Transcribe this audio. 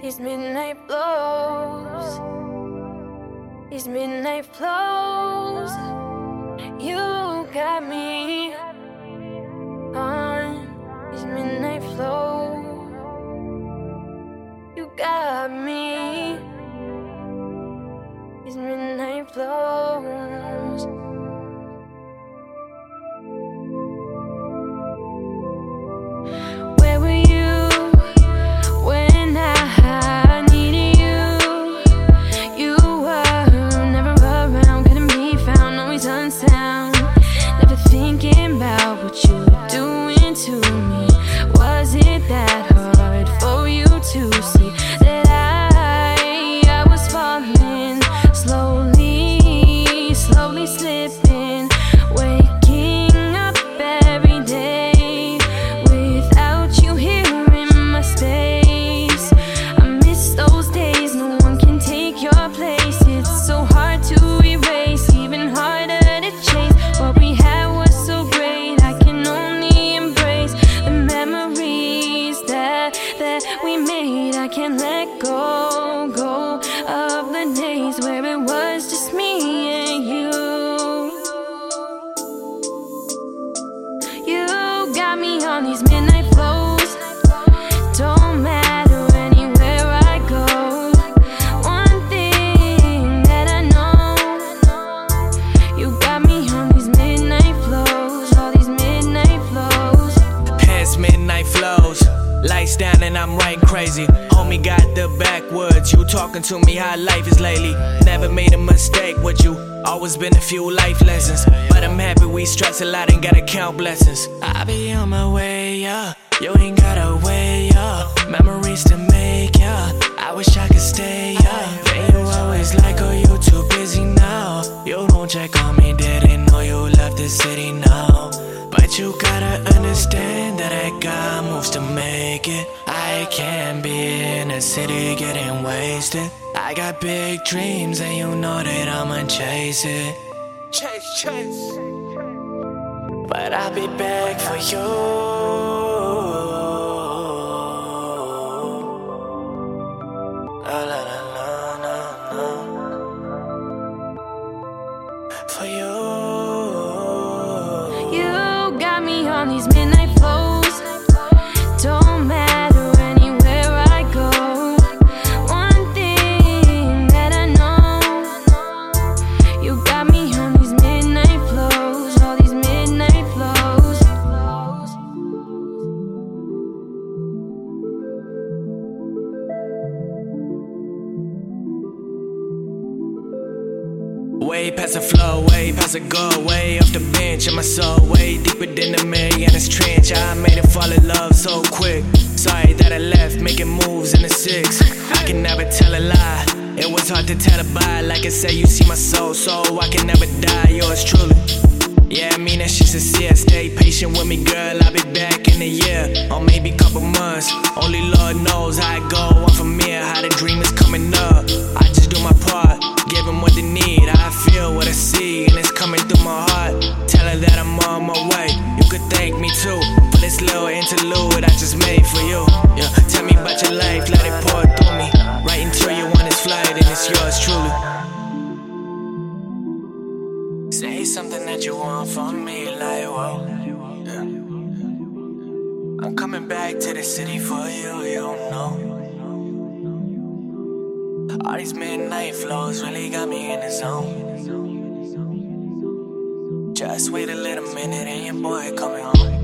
These midnight blows, these midnight flows, you got me on these midnight flows. You got me, these midnight flows. To see on these midnight Lights down and I'm right crazy. Homie got the backwoods. You talking to me how life is lately. Never made a mistake with you. Always been a few life lessons. But I'm happy we stress a lot and gotta count blessings. I be on my way, yeah. You ain't gotta wait, yeah. Memories to make, yeah. I wish I could stay, yeah. And you always like, oh, you too busy now. You don't check on me, didn't know you left the city now. But you gotta understand that I got moves to make it. I can't be in the city getting wasted. I got big dreams and you know that I'ma chase it. Chase, chase. But I'll be back for you. La, la, la, la, la, la. For you. You got me on these midnight Way past the flow, way past the go, way off the bench, and my soul way deeper than the Marianas Trench. I made it fall in love so quick. Sorry that I left, making moves in the six. I can never tell a lie. It was hard to tell a bye. Like I said, you see my soul, so I can never die. Yours truly. Yeah, I mean that shit sincere. Stay patient with me, girl. I'll be back in a year, or maybe couple months. Only Lord knows how it go. I'm familiar how the dream is coming up. Thank me too for this little interlude I just made for you. Yeah, tell me about your life, let it pour through me. Right until you want this flight, and it's yours truly. Say something that you want from me, like whoa. Yeah. I'm coming back to the city for you, you don't know. All these midnight flows really got me in the zone. Wait a little minute and your boy coming home.